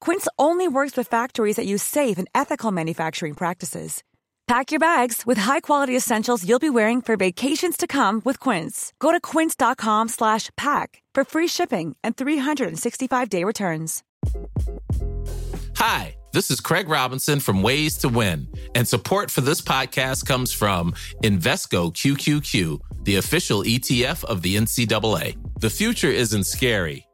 Quince only works with factories that use safe and ethical manufacturing practices. Pack your bags with high-quality essentials you'll be wearing for vacations to come with Quince. Go to quince.com/pack for free shipping and 365-day returns. Hi, this is Craig Robinson from Ways to Win, and support for this podcast comes from Invesco QQQ, the official ETF of the NCAA. The future isn't scary.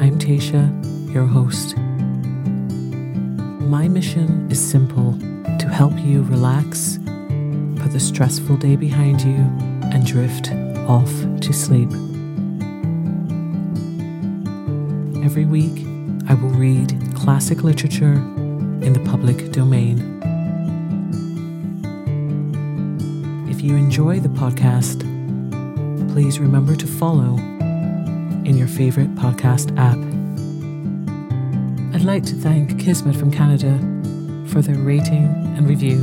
I'm Tasha, your host. My mission is simple to help you relax, put the stressful day behind you, and drift off to sleep. Every week, I will read classic literature in the public domain. If you enjoy the podcast, please remember to follow in your favorite podcast app. I'd like to thank Kismet from Canada for their rating and review.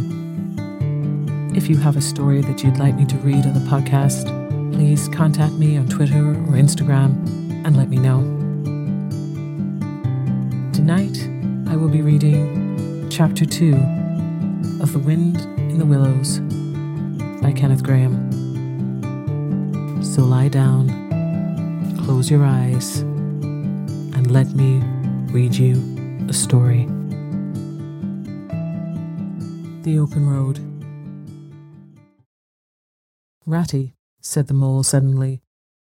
If you have a story that you'd like me to read on the podcast, please contact me on Twitter or Instagram and let me know. Tonight, I will be reading Chapter 2 of The Wind in the Willows by Kenneth Grahame. So lie down, close your eyes, and let me read you a story. The Open Road. Ratty, said the mole suddenly,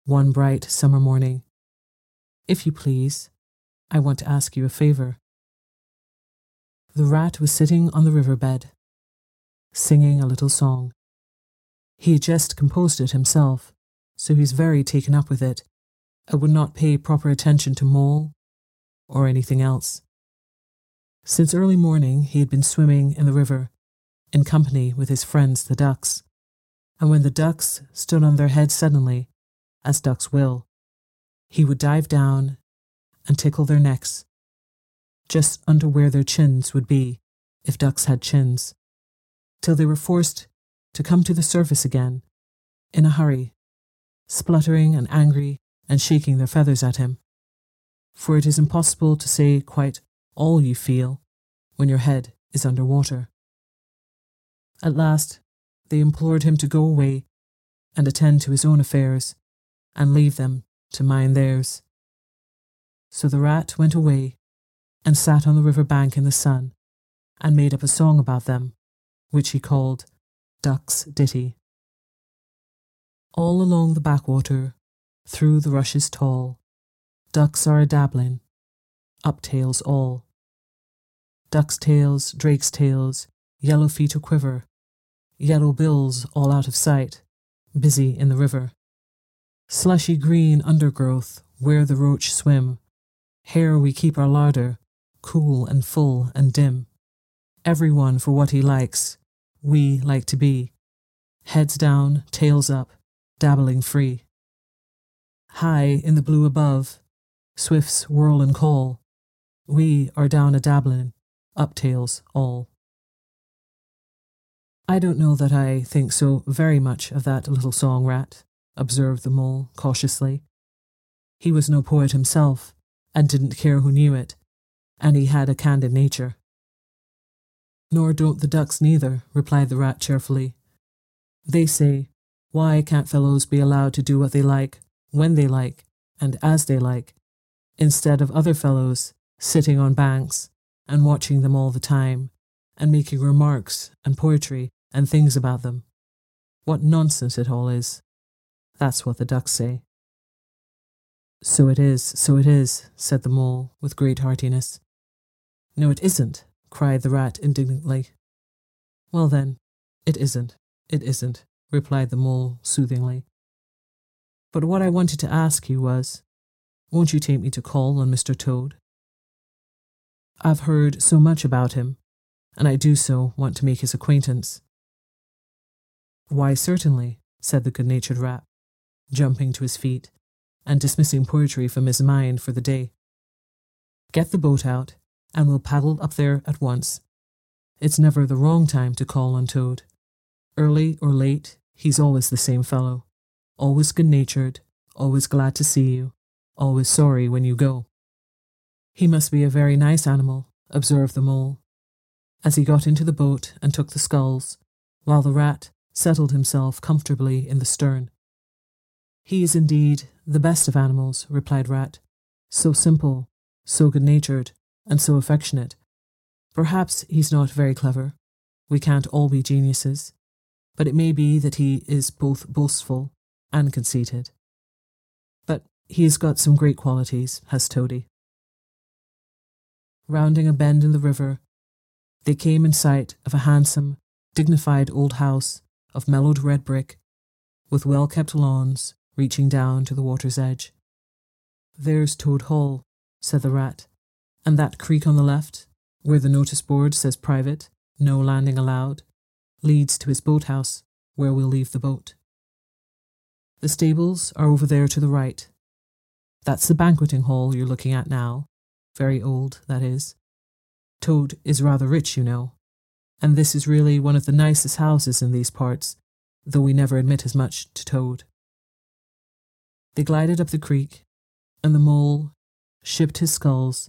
one bright summer morning. If you please, I want to ask you a favor. The rat was sitting on the riverbed, singing a little song. He had just composed it himself, so he's very taken up with it, and would not pay proper attention to Mole or anything else. Since early morning, he had been swimming in the river, in company with his friends the ducks, and when the ducks stood on their heads suddenly, as ducks will, he would dive down and tickle their necks, just under where their chins would be if ducks had chins, till they were forced to come to the surface again, in a hurry, spluttering and angry and shaking their feathers at him. For it is impossible to say quite all you feel when your head is under water. At last, they implored him to go away and attend to his own affairs and leave them to mind theirs. So the rat went away and sat on the river bank in the sun and made up a song about them, which he called Duck's Ditty. All along the backwater, through the rushes tall, ducks are a dabbling, up tails all. Ducks' tails, drakes' tails, yellow feet a quiver, yellow bills all out of sight, busy in the river. Slushy green undergrowth where the roach swim. Here we keep our larder, cool and full and dim. Everyone for what he likes, we like to be. Heads down, tails up, dabbling free. High in the blue above, swifts whirl and call. We are down a dabbling, up tails all. I don't know that I think so very much of that little song rat, observed the mole cautiously. He was no poet himself, and didn't care who knew it, and he had a candid nature. Nor don't the ducks neither, replied the rat cheerfully. They say, why can't fellows be allowed to do what they like, when they like, and as they like, instead of other fellows sitting on banks and watching them all the time, and making remarks and poetry and things about them. What nonsense it all is. That's what the ducks say. So it is, so it is, said the mole with great heartiness. No, it isn't, cried the rat indignantly. Well then, it isn't, it isn't, replied the mole soothingly. But what I wanted to ask you was, won't you take me to call on Mr. Toad? I've heard so much about him, and I do so want to make his acquaintance. Why, certainly, said the good natured rat, jumping to his feet and dismissing poetry from his mind for the day. Get the boat out, and we'll paddle up there at once. It's never the wrong time to call on Toad. Early or late, he's always the same fellow, always good natured, always glad to see you, always sorry when you go. He must be a very nice animal, observed the mole, as he got into the boat and took the sculls, while the rat settled himself comfortably in the stern. He is indeed the best of animals, replied Rat, so simple, so good natured, and so affectionate. Perhaps he's not very clever. We can't all be geniuses. But it may be that he is both boastful and conceited. But he has got some great qualities, has Toady. Rounding a bend in the river, they came in sight of a handsome, dignified old house of mellowed red brick, with well kept lawns reaching down to the water's edge. There's Toad Hall, said the rat, and that creek on the left, where the notice board says private, no landing allowed, leads to his boathouse, where we'll leave the boat. The stables are over there to the right. That's the banqueting hall you're looking at now. Very old, that is. Toad is rather rich, you know, and this is really one of the nicest houses in these parts, though we never admit as much to Toad. They glided up the creek, and the mole shipped his sculls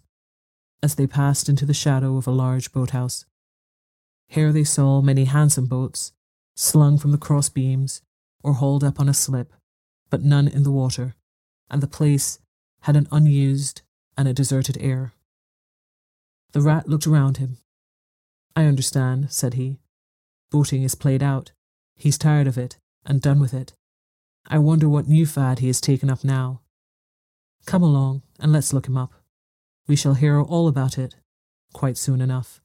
as they passed into the shadow of a large boathouse. Here they saw many handsome boats, slung from the cross beams or hauled up on a slip, but none in the water, and the place had an unused and a deserted air. The rat looked around him. I understand, said he. Boating is played out. He's tired of it and done with it. I wonder what new fad he has taken up now. Come along and let's look him up. We shall hear all about it quite soon enough.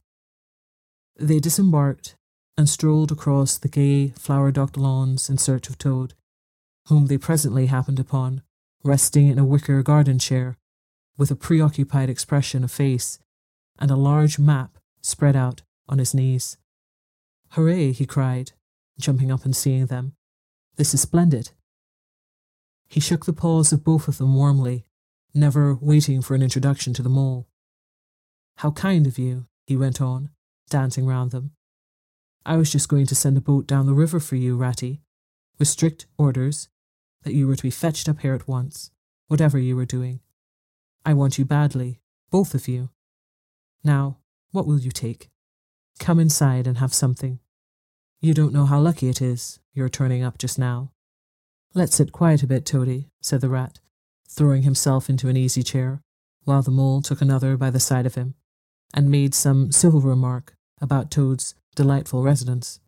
They disembarked and strolled across the gay, flower docked lawns in search of Toad, whom they presently happened upon, resting in a wicker garden chair, with a preoccupied expression of face and a large map spread out on his knees. Hooray, he cried, jumping up and seeing them. This is splendid. He shook the paws of both of them warmly, never waiting for an introduction to the mole. How kind of you, he went on, dancing round them. I was just going to send a boat down the river for you, Ratty, with strict orders that you were to be fetched up here at once, whatever you were doing. I want you badly, both of you. Now, what will you take? Come inside and have something. You don't know how lucky it is, you're turning up just now. Let's sit quiet a bit, Toady, said the rat, throwing himself into an easy chair, while the mole took another by the side of him, and made some civil remark about Toad's delightful residence.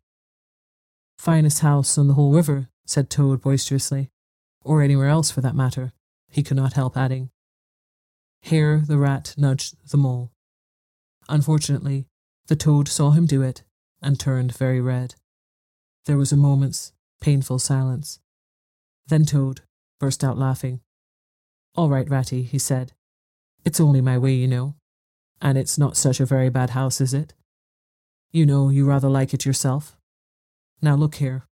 Finest house on the whole river, said Toad boisterously, or anywhere else for that matter, he could not help adding. Here the rat nudged the mole. Unfortunately, the toad saw him do it and turned very red. There was a moment's painful silence. Then Toad burst out laughing. All right, Ratty, he said. It's only my way, you know. And it's not such a very bad house, is it? You know you rather like it yourself. Now look here.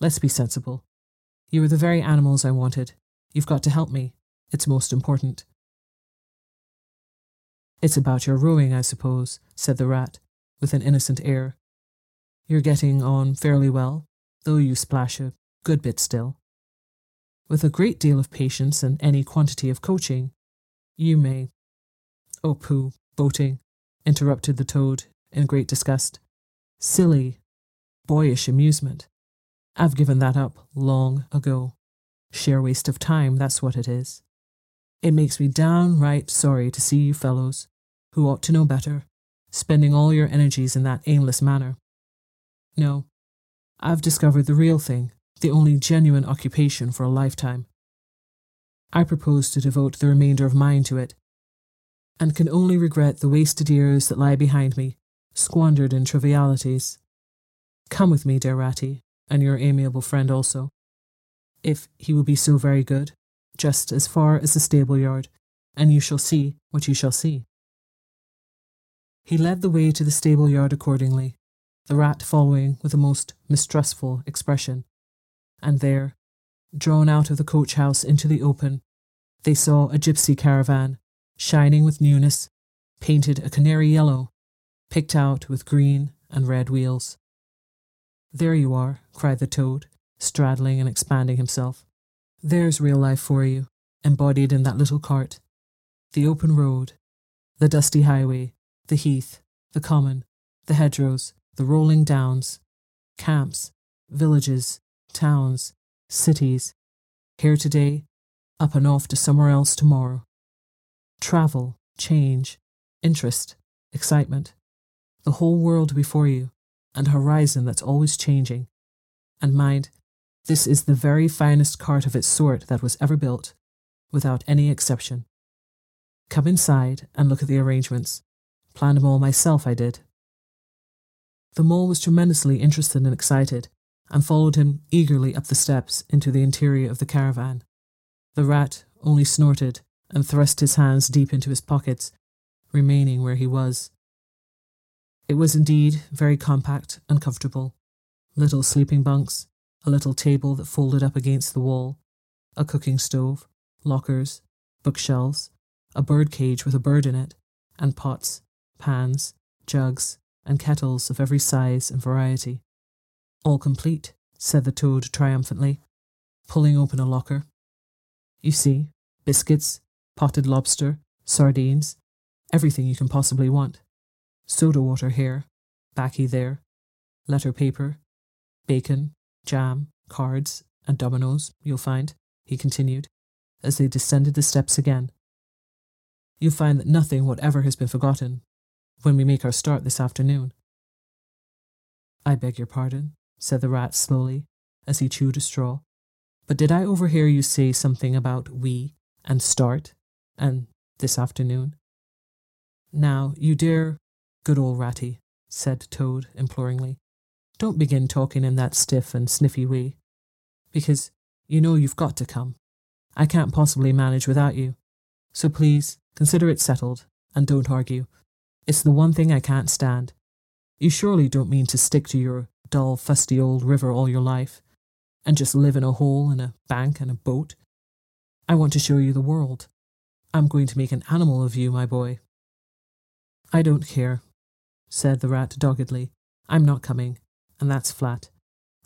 Let's be sensible. You are the very animals I wanted. You've got to help me. It's most important. It's about your rowing, I suppose, said the rat, with an innocent air. You're getting on fairly well, though you splash a good bit still. With a great deal of patience and any quantity of coaching, you may. Oh, pooh, boating, interrupted the toad in great disgust. Silly, boyish amusement. I've given that up long ago. Sheer waste of time, that's what it is. It makes me downright sorry to see you fellows, who ought to know better, spending all your energies in that aimless manner. No, I've discovered the real thing, the only genuine occupation for a lifetime. I propose to devote the remainder of mine to it, and can only regret the wasted years that lie behind me, squandered in trivialities. Come with me, dear Ratty, and your amiable friend also, if he will be so very good, just as far as the stable yard, and you shall see what you shall see. He led the way to the stable yard accordingly, the rat following with a most mistrustful expression. And there, drawn out of the coach house into the open, they saw a gypsy caravan, shining with newness, painted a canary yellow, picked out with green and red wheels. There you are, cried the toad, straddling and expanding himself. There's real life for you, embodied in that little cart. The open road, the dusty highway, the heath, the common, the hedgerows, the rolling downs, camps, villages, towns, cities, here today, up and off to somewhere else tomorrow. Travel, change, interest, excitement, the whole world before you, and horizon that's always changing. And mind, this is the very finest cart of its sort that was ever built, without any exception. Come inside and look at the arrangements. Planned them all myself, I did. The mole was tremendously interested and excited, and followed him eagerly up the steps into the interior of the caravan. The rat only snorted and thrust his hands deep into his pockets, remaining where he was. It was indeed very compact and comfortable. Little sleeping bunks, a little table that folded up against the wall, a cooking stove, lockers, bookshelves, a bird cage with a bird in it, and pots, pans, jugs, and kettles of every size and variety. All complete, said the toad triumphantly, pulling open a locker. You see, biscuits, potted lobster, sardines, everything you can possibly want. Soda water here, baccy there, letter paper, bacon, jam, cards, and dominoes, you'll find, he continued, as they descended the steps again. You'll find that nothing whatever has been forgotten when we make our start this afternoon. I beg your pardon, said the rat slowly, as he chewed a straw, but did I overhear you say something about we and start and this afternoon? Now, you dear, good old ratty, said Toad imploringly, don't begin talking in that stiff and sniffy way, because you know you've got to come. I can't possibly manage without you. So please, consider it settled, and don't argue. It's the one thing I can't stand. You surely don't mean to stick to your dull, fusty old river all your life, and just live in a hole and a bank and a boat. I want to show you the world. I'm going to make an animal of you, my boy. I don't care, said the rat doggedly. I'm not coming and that's flat.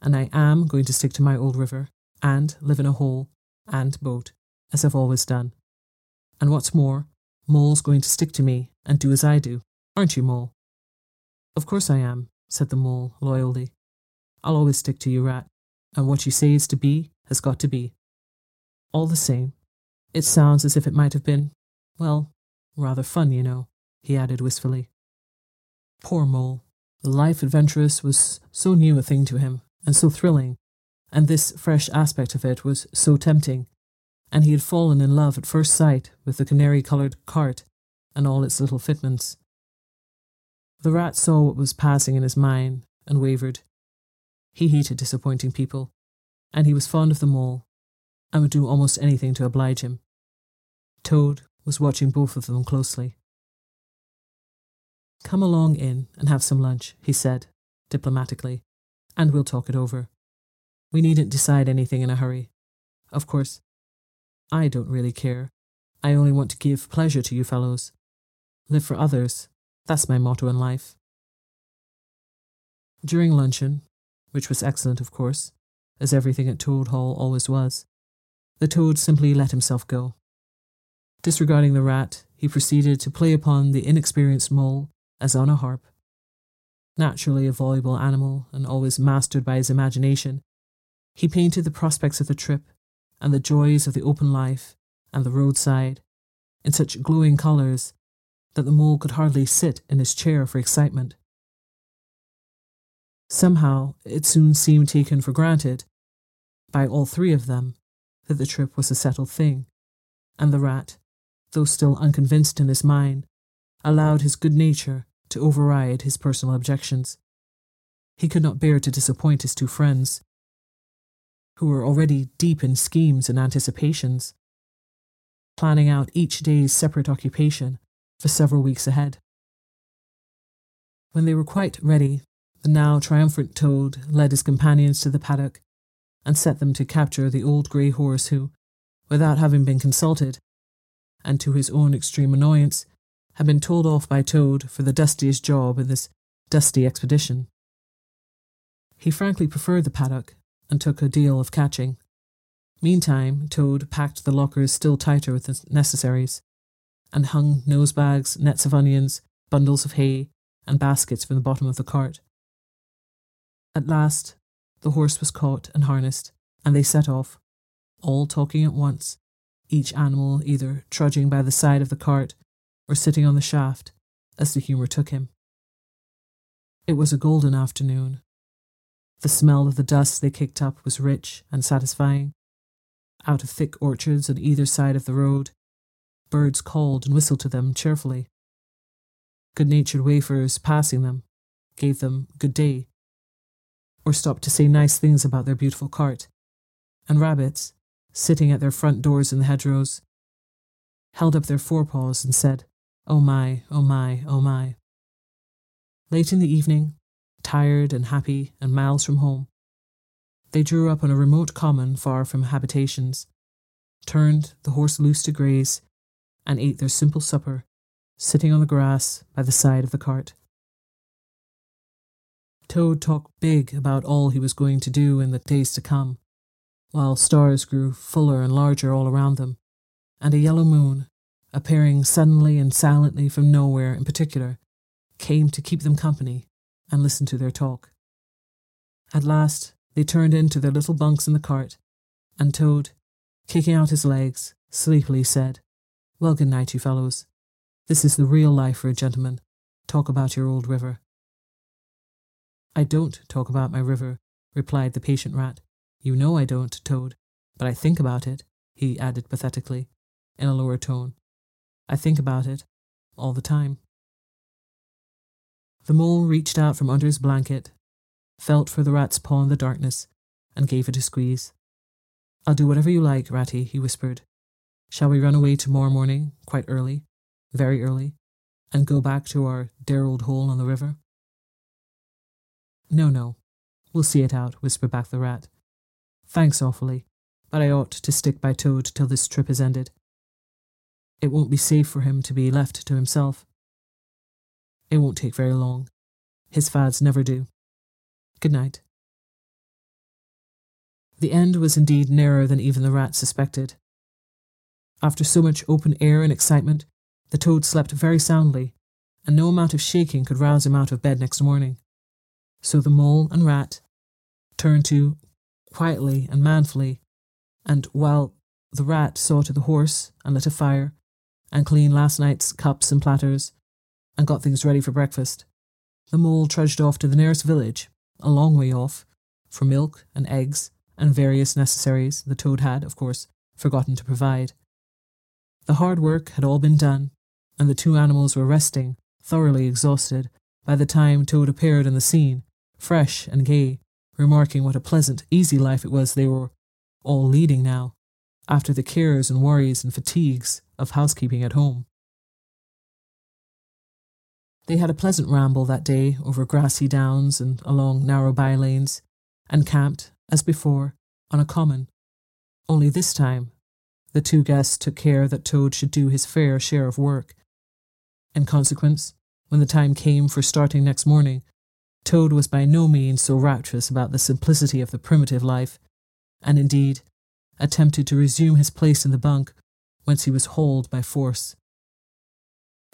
And I am going to stick to my old river and live in a hole and boat, as I've always done. And what's more, Mole's going to stick to me and do as I do, aren't you, Mole? Of course I am, said the Mole loyally. I'll always stick to you, Rat, and what you say is to be has got to be. All the same, it sounds as if it might have been, well, rather fun, you know, he added wistfully. Poor Mole. The life adventurous was so new a thing to him, and so thrilling, and this fresh aspect of it was so tempting, and he had fallen in love at first sight with the canary coloured cart and all its little fitments. The rat saw what was passing in his mind and wavered. He hated disappointing people, and he was fond of them all, and would do almost anything to oblige him. Toad was watching both of them closely. Come along in and have some lunch, he said, diplomatically, and we'll talk it over. We needn't decide anything in a hurry. Of course, I don't really care. I only want to give pleasure to you fellows. Live for others. That's my motto in life. During luncheon, which was excellent, of course, as everything at Toad Hall always was, the toad simply let himself go. Disregarding the rat, he proceeded to play upon the inexperienced mole as on a harp. Naturally a voluble animal and always mastered by his imagination, he painted the prospects of the trip and the joys of the open life and the roadside in such glowing colours that the mole could hardly sit in his chair for excitement. Somehow, it soon seemed taken for granted, by all three of them, that the trip was a settled thing, and the rat, though still unconvinced in his mind, allowed his good nature to override his personal objections. He could not bear to disappoint his two friends, who were already deep in schemes and anticipations, planning out each day's separate occupation for several weeks ahead. When they were quite ready, the now triumphant Toad led his companions to the paddock and set them to capture the old grey horse who, without having been consulted, and to his own extreme annoyance, had been told off by Toad for the dustiest job in this dusty expedition. He frankly preferred the paddock and took a deal of catching. Meantime, Toad packed the lockers still tighter with the necessaries and hung nosebags, nets of onions, bundles of hay, and baskets from the bottom of the cart. At last, the horse was caught and harnessed, and they set off, all talking at once, each animal either trudging by the side of the cart or sitting on the shaft as the humour took him. It was a golden afternoon. The smell of the dust they kicked up was rich and satisfying. Out of thick orchards on either side of the road, birds called and whistled to them cheerfully. Good natured wayfarers passing them gave them good day, or stopped to say nice things about their beautiful cart, and rabbits, sitting at their front doors in the hedgerows, held up their forepaws and said, Oh my, oh my, oh my. Late in the evening, tired and happy and miles from home, they drew up on a remote common far from habitations, turned the horse loose to graze, and ate their simple supper, sitting on the grass by the side of the cart. Toad talked big about all he was going to do in the days to come, while stars grew fuller and larger all around them, and a yellow moon appearing suddenly and silently from nowhere in particular, came to keep them company and listen to their talk. At last, they turned into their little bunks in the cart, and Toad, kicking out his legs, sleepily said, Well, good night, you fellows. This is the real life for a gentleman. Talk about your old river. I don't talk about my river, replied the patient rat. You know I don't, Toad, but I think about it, he added pathetically, in a lower tone. I think about it all the time. The mole reached out from under his blanket, felt for the rat's paw in the darkness, and gave it a squeeze. I'll do whatever you like, Ratty, he whispered. Shall we run away tomorrow morning, quite early, very early, and go back to our dear old hole on the river? No, no. We'll see it out, whispered back the rat. Thanks awfully, but I ought to stick by Toad till this trip is ended. It won't be safe for him to be left to himself. It won't take very long. His fads never do. Good night. The end was indeed nearer than even the rat suspected. After so much open air and excitement, the toad slept very soundly, and no amount of shaking could rouse him out of bed next morning. So the mole and rat turned to quietly and manfully, and while the rat saw to the horse and lit a fire, and cleaned last night's cups and platters, and got things ready for breakfast. The mole trudged off to the nearest village, a long way off, for milk and eggs and various necessaries the toad had, of course, forgotten to provide. The hard work had all been done, and the two animals were resting, thoroughly exhausted, by the time Toad appeared on the scene, fresh and gay, remarking what a pleasant, easy life it was they were all leading now, after the cares and worries and fatigues of housekeeping at home. They had a pleasant ramble that day over grassy downs and along narrow by lanes, and camped, as before, on a common. Only this time, the two guests took care that Toad should do his fair share of work. In consequence, when the time came for starting next morning, Toad was by no means so rapturous about the simplicity of the primitive life, and indeed attempted to resume his place in the bunk, whence he was hauled by force.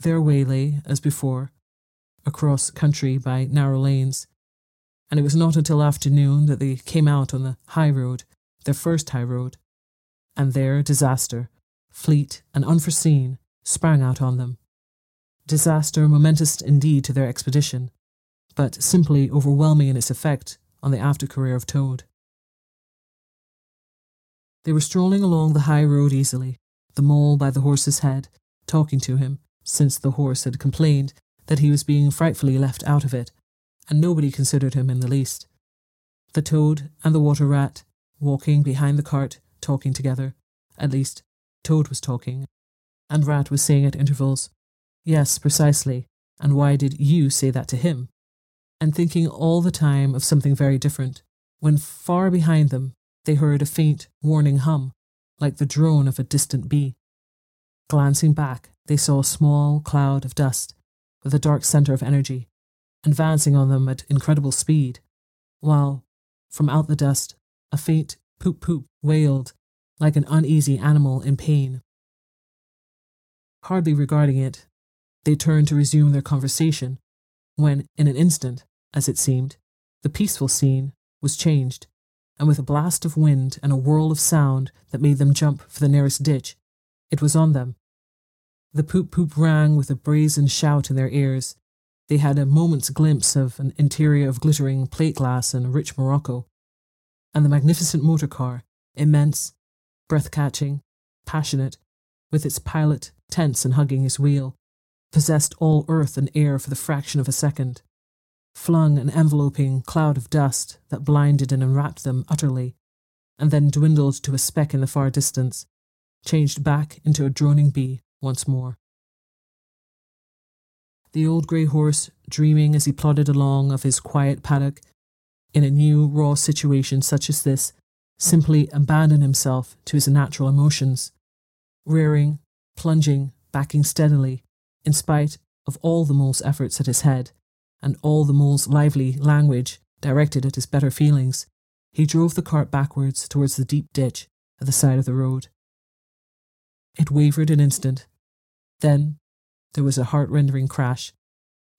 Their way lay, as before, across country by narrow lanes, and it was not until afternoon that they came out on the high road, their first high road, and there disaster, fleet and unforeseen, sprang out on them. Disaster momentous indeed to their expedition, but simply overwhelming in its effect on the after career of Toad. They were strolling along the high road easily, the mole by the horse's head, talking to him, since the horse had complained that he was being frightfully left out of it, and nobody considered him in the least. The toad and the water rat, walking behind the cart, talking together. At least, Toad was talking, and Rat was saying at intervals, Yes, precisely, and why did you say that to him? And thinking all the time of something very different, when far behind them they heard a faint, warning hum, like the drone of a distant bee. Glancing back, they saw a small cloud of dust with a dark centre of energy, advancing on them at incredible speed, while, from out the dust, a faint poop poop wailed like an uneasy animal in pain. Hardly regarding it, they turned to resume their conversation, when, in an instant, as it seemed, the peaceful scene was changed, and with a blast of wind and a whirl of sound that made them jump for the nearest ditch, it was on them, the poop poop rang with a brazen shout in their ears. They had a moment's glimpse of an interior of glittering plate glass and rich morocco. And the magnificent motor car, immense, breath catching, passionate, with its pilot tense and hugging his wheel, possessed all earth and air for the fraction of a second, flung an enveloping cloud of dust that blinded and enwrapped them utterly, and then dwindled to a speck in the far distance, changed back into a droning bee once more. The old grey horse, dreaming as he plodded along of his quiet paddock, in a new, raw situation such as this, simply abandoned himself to his natural emotions, rearing, plunging, backing steadily, in spite of all the mole's efforts at his head, and all the mole's lively language directed at his better feelings, he drove the cart backwards towards the deep ditch at the side of the road. It wavered an instant. Then there was a heart rending crash,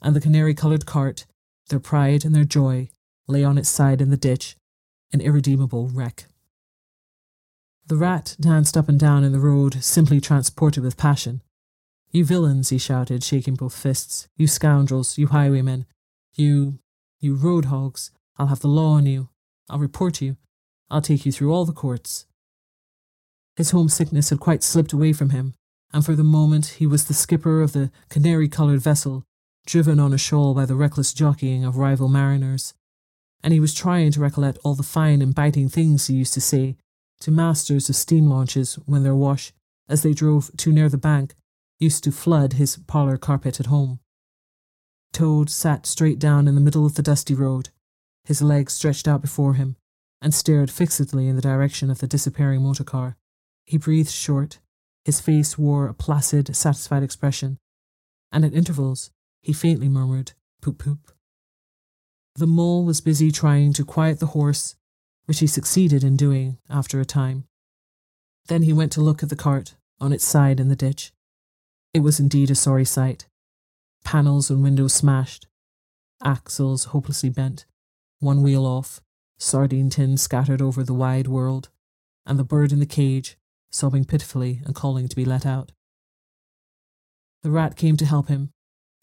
and the canary coloured cart, their pride and their joy, lay on its side in the ditch, an irredeemable wreck. The rat danced up and down in the road, simply transported with passion. You villains, he shouted, shaking both fists. You scoundrels, you highwaymen, you. you road hogs. I'll have the law on you. I'll report you. I'll take you through all the courts. His homesickness had quite slipped away from him, and for the moment he was the skipper of the canary coloured vessel, driven on a shoal by the reckless jockeying of rival mariners. And he was trying to recollect all the fine and biting things he used to say to masters of steam launches when their wash, as they drove too near the bank, used to flood his parlour carpet at home. Toad sat straight down in the middle of the dusty road, his legs stretched out before him, and stared fixedly in the direction of the disappearing motor car. He breathed short. His face wore a placid, satisfied expression, and at intervals he faintly murmured, Poop poop. The mole was busy trying to quiet the horse, which he succeeded in doing after a time. Then he went to look at the cart on its side in the ditch. It was indeed a sorry sight. Panels and windows smashed, axles hopelessly bent, one wheel off, sardine tins scattered over the wide world, and the bird in the cage sobbing pitifully and calling to be let out. The rat came to help him,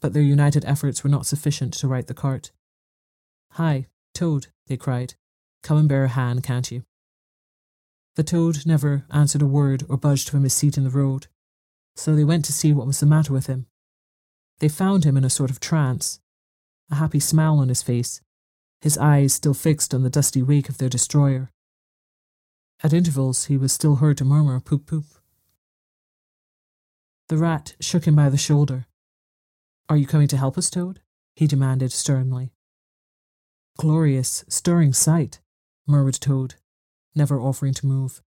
but their united efforts were not sufficient to right the cart. Hi, Toad, they cried. Come and bear a hand, can't you? The toad never answered a word or budged from his seat in the road, so they went to see what was the matter with him. They found him in a sort of trance, a happy smile on his face, his eyes still fixed on the dusty wake of their destroyer. At intervals, he was still heard to murmur, Poop, poop. The rat shook him by the shoulder. Are you coming to help us, Toad? he demanded sternly. Glorious, stirring sight, murmured Toad, never offering to move.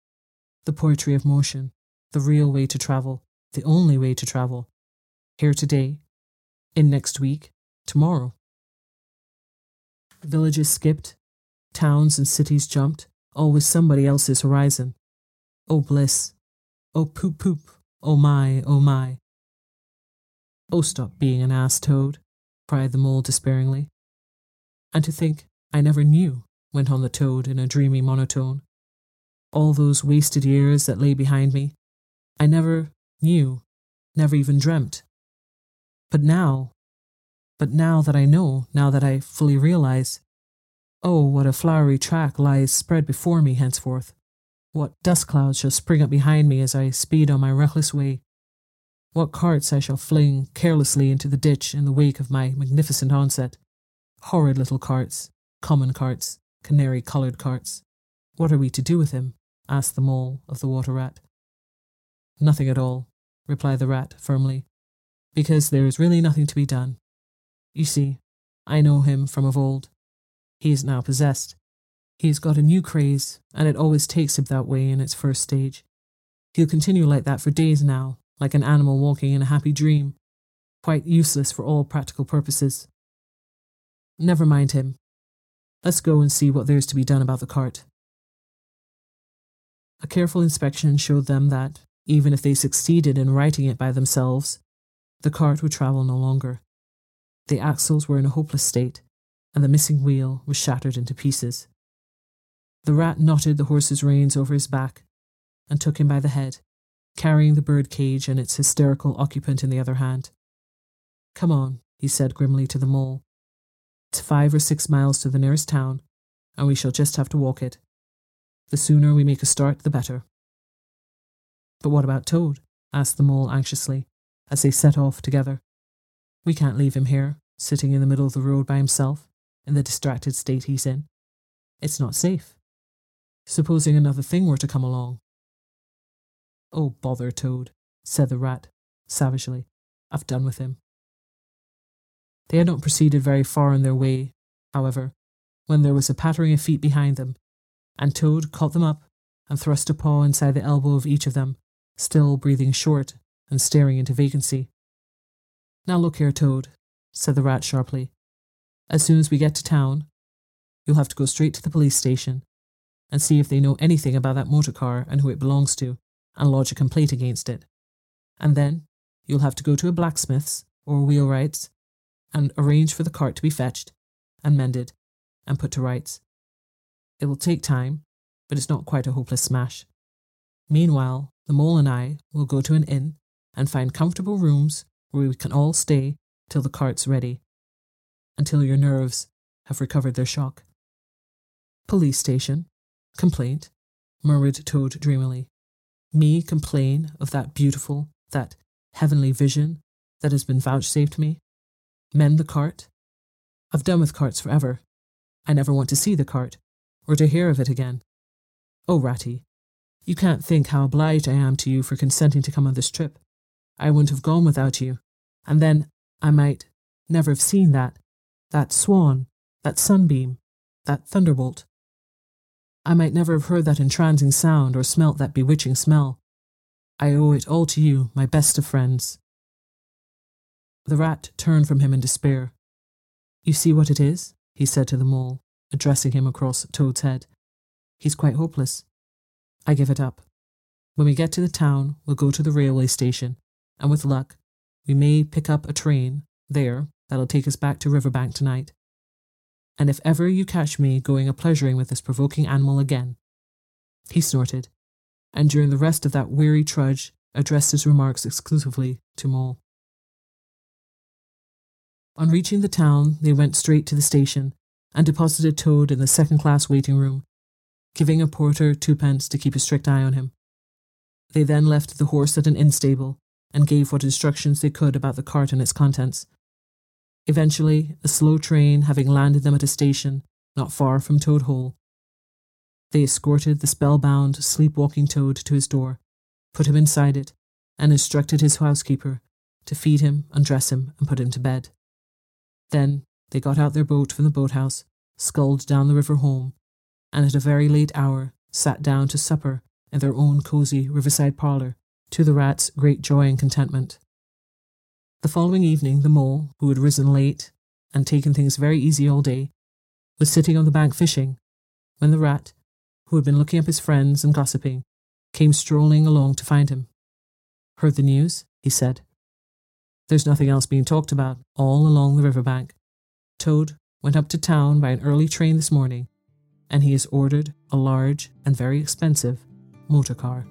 The poetry of motion, the real way to travel, the only way to travel. Here today, in next week, tomorrow. Villages skipped, towns and cities jumped, always somebody else's horizon. Oh bliss, oh poop poop, oh my, oh my. Oh, stop being an ass, Toad, cried the mole despairingly. And to think I never knew, went on the toad in a dreamy monotone. All those wasted years that lay behind me, I never knew, never even dreamt. But now, but now that I know, now that I fully realize, oh, what a flowery track lies spread before me henceforth. What dust clouds shall spring up behind me as I speed on my reckless way. What carts I shall fling carelessly into the ditch in the wake of my magnificent onset. Horrid little carts, common carts, canary coloured carts. What are we to do with him? asked the mole of the water rat. Nothing at all, replied the rat firmly, because there is really nothing to be done. You see, I know him from of old. He is now possessed. He has got a new craze, and it always takes him that way in its first stage. He'll continue like that for days now, like an animal walking in a happy dream, quite useless for all practical purposes. Never mind him. Let's go and see what there's to be done about the cart. A careful inspection showed them that, even if they succeeded in righting it by themselves, the cart would travel no longer. The axles were in a hopeless state, and the missing wheel was shattered into pieces. The rat knotted the horse's reins over his back and took him by the head, carrying the bird cage and its hysterical occupant in the other hand. Come on, he said grimly to the mole. It's five or six miles to the nearest town, and we shall just have to walk it. The sooner we make a start, the better. But what about Toad? asked the mole anxiously, as they set off together. We can't leave him here, sitting in the middle of the road by himself, in the distracted state he's in. It's not safe. Supposing another thing were to come along. Oh, bother, Toad, said the rat, savagely. I've done with him. They had not proceeded very far on their way, however, when there was a pattering of feet behind them, and Toad caught them up and thrust a paw inside the elbow of each of them, still breathing short and staring into vacancy. Now look here, Toad, said the rat sharply. As soon as we get to town, you'll have to go straight to the police station and see if they know anything about that motor car and who it belongs to, and lodge a complaint against it. And then you'll have to go to a blacksmith's or a wheelwright's and arrange for the cart to be fetched and mended and put to rights. It will take time, but it's not quite a hopeless smash. Meanwhile, the mole and I will go to an inn and find comfortable rooms where we can all stay till the cart's ready, until your nerves have recovered their shock. Police station. Complaint, murmured Toad dreamily. Me complain of that beautiful, that heavenly vision that has been vouchsafed me? Mend the cart? I've done with carts forever. I never want to see the cart, or to hear of it again. Oh, Ratty, you can't think how obliged I am to you for consenting to come on this trip. I wouldn't have gone without you, and then I might never have seen that, that swan, that sunbeam, that thunderbolt. I might never have heard that entrancing sound or smelt that bewitching smell. I owe it all to you, my best of friends. The rat turned from him in despair. You see what it is? he said to the mole, addressing him across Toad's head. He's quite hopeless. I give it up. When we get to the town, we'll go to the railway station, and with luck, we may pick up a train there that'll take us back to Riverbank tonight. And if ever you catch me going a pleasuring with this provoking animal again. He snorted, and during the rest of that weary trudge addressed his remarks exclusively to Mole. On reaching the town, they went straight to the station and deposited Toad in the second class waiting room, giving a porter twopence to keep a strict eye on him. They then left the horse at an inn stable and gave what instructions they could about the cart and its contents. Eventually, a slow train having landed them at a station, not far from Toad Hall. They escorted the spellbound, sleepwalking Toad to his door, put him inside it, and instructed his housekeeper to feed him, undress him, and put him to bed. Then they got out their boat from the boathouse, sculled down the river home, and at a very late hour sat down to supper in their own cosy riverside parlour, to the rat's great joy and contentment. The following evening, the mole, who had risen late and taken things very easy all day, was sitting on the bank fishing, when the rat, who had been looking up his friends and gossiping, came strolling along to find him. Heard the news? he said. There's nothing else being talked about all along the river bank. Toad went up to town by an early train this morning, and he has ordered a large and very expensive motor car.